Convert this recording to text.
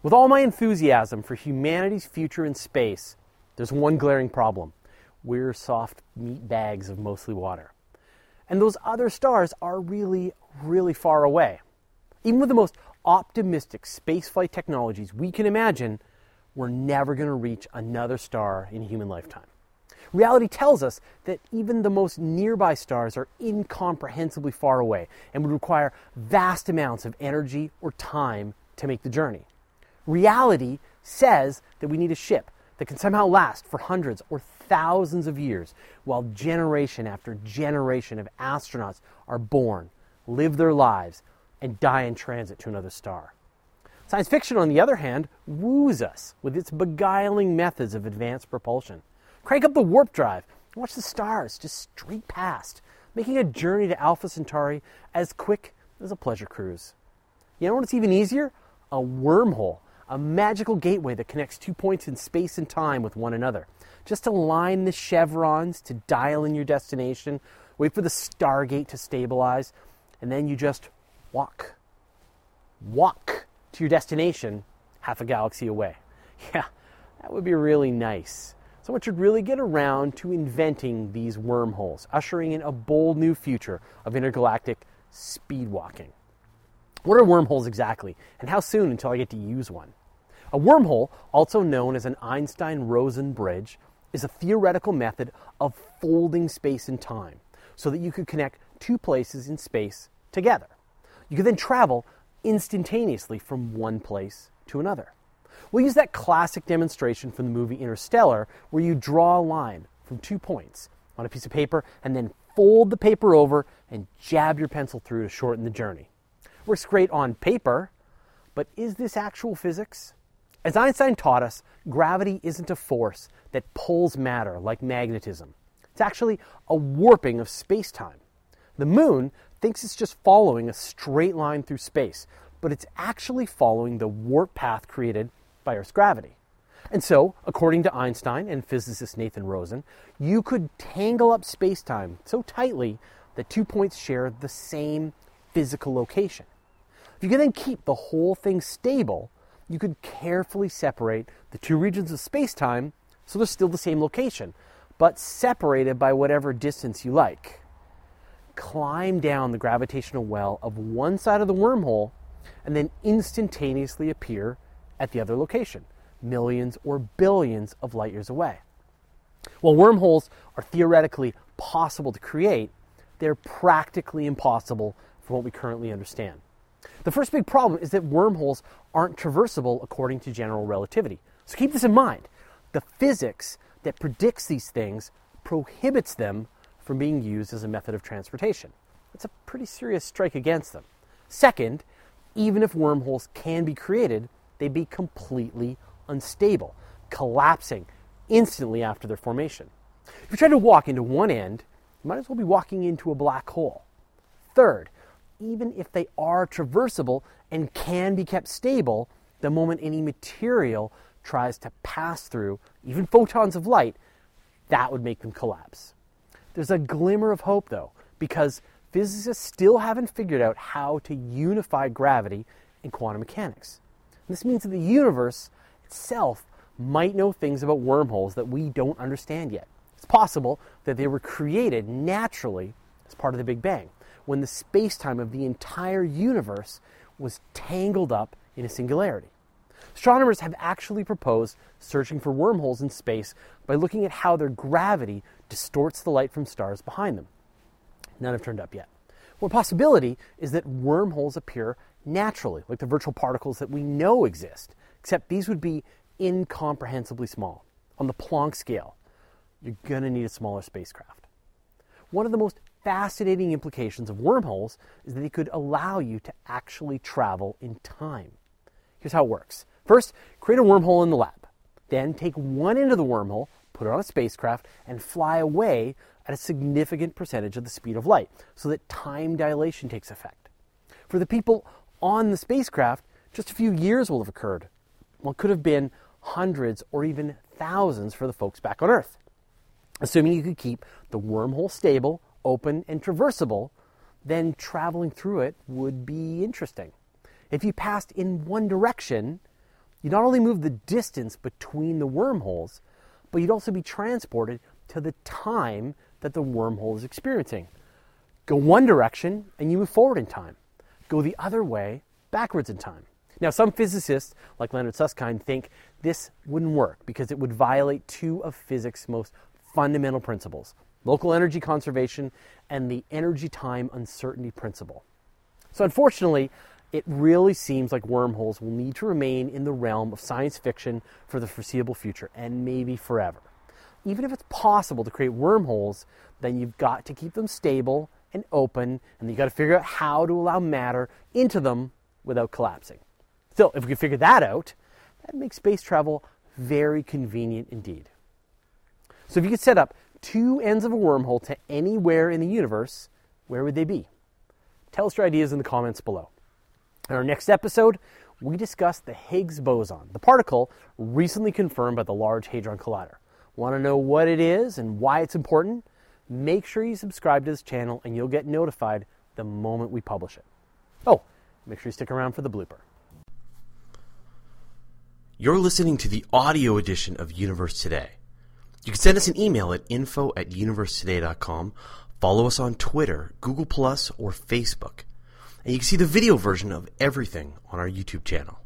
With all my enthusiasm for humanity's future in space, there's one glaring problem. We're soft meat bags of mostly water. And those other stars are really, really far away. Even with the most optimistic spaceflight technologies we can imagine, we're never going to reach another star in a human lifetime. Reality tells us that even the most nearby stars are incomprehensibly far away and would require vast amounts of energy or time to make the journey. Reality says that we need a ship that can somehow last for hundreds or thousands of years while generation after generation of astronauts are born, live their lives, and die in transit to another star. Science fiction, on the other hand, woos us with its beguiling methods of advanced propulsion. Crank up the warp drive and watch the stars just streak past, making a journey to Alpha Centauri as quick as a pleasure cruise. You know what's even easier? A wormhole, a magical gateway that connects two points in space and time with one another. Just align the chevrons to dial in your destination, wait for the stargate to stabilize, and then you just walk. Walk to your destination half a galaxy away. Yeah, that would be really nice. Someone should really get around to inventing these wormholes, ushering in a bold new future of intergalactic speed walking. What are wormholes exactly, and how soon until I get to use one? A wormhole, also known as an Einstein Rosen bridge, is a theoretical method of folding space and time so that you could connect two places in space together. You could then travel instantaneously from one place to another. We'll use that classic demonstration from the movie Interstellar where you draw a line from two points on a piece of paper and then fold the paper over and jab your pencil through to shorten the journey. Works great on paper, but is this actual physics? As Einstein taught us, gravity isn't a force that pulls matter like magnetism. It's actually a warping of space time. The moon thinks it's just following a straight line through space, but it's actually following the warp path created by Earth's gravity. And so, according to Einstein and physicist Nathan Rosen, you could tangle up space time so tightly that two points share the same physical location. If you could then keep the whole thing stable, you could carefully separate the two regions of space time so they're still the same location, but separated by whatever distance you like. Climb down the gravitational well of one side of the wormhole and then instantaneously appear at the other location, millions or billions of light years away. While wormholes are theoretically possible to create, they're practically impossible from what we currently understand. The first big problem is that wormholes aren't traversable according to general relativity. So keep this in mind. The physics that predicts these things prohibits them from being used as a method of transportation. That's a pretty serious strike against them. Second, even if wormholes can be created, they'd be completely unstable, collapsing instantly after their formation. If you try to walk into one end, you might as well be walking into a black hole. Third, even if they are traversable and can be kept stable, the moment any material tries to pass through, even photons of light, that would make them collapse. There's a glimmer of hope, though, because physicists still haven't figured out how to unify gravity and quantum mechanics. This means that the universe itself might know things about wormholes that we don't understand yet. It's possible that they were created naturally as part of the Big Bang, when the space time of the entire universe was tangled up in a singularity. Astronomers have actually proposed searching for wormholes in space by looking at how their gravity distorts the light from stars behind them. None have turned up yet. One possibility is that wormholes appear naturally, like the virtual particles that we know exist, except these would be incomprehensibly small. On the Planck scale, you're going to need a smaller spacecraft. One of the most fascinating implications of wormholes is that they could allow you to actually travel in time. Here's how it works first, create a wormhole in the lab. Then, take one end of the wormhole, put it on a spacecraft, and fly away at a significant percentage of the speed of light so that time dilation takes effect. For the people on the spacecraft, just a few years will have occurred. Well, it could have been hundreds or even thousands for the folks back on Earth. Assuming you could keep the wormhole stable, open, and traversable, then traveling through it would be interesting. If you passed in one direction, you not only move the distance between the wormholes, but you'd also be transported to the time that the wormhole is experiencing. Go one direction and you move forward in time. Go the other way backwards in time. Now, some physicists, like Leonard Susskind, think this wouldn't work because it would violate two of physics' most fundamental principles local energy conservation and the energy time uncertainty principle. So, unfortunately, it really seems like wormholes will need to remain in the realm of science fiction for the foreseeable future and maybe forever. Even if it's possible to create wormholes, then you've got to keep them stable and open, and you've got to figure out how to allow matter into them without collapsing. Still, if we can figure that out, that makes space travel very convenient indeed. So if you could set up two ends of a wormhole to anywhere in the universe, where would they be? Tell us your ideas in the comments below. In our next episode, we discuss the Higgs boson, the particle recently confirmed by the Large Hadron Collider. Want to know what it is and why it's important? Make sure you subscribe to this channel and you'll get notified the moment we publish it. Oh, make sure you stick around for the blooper. You're listening to the audio edition of Universe Today. You can send us an email at info at universetoday.com, follow us on Twitter, Google Plus, or Facebook. And you can see the video version of everything on our YouTube channel.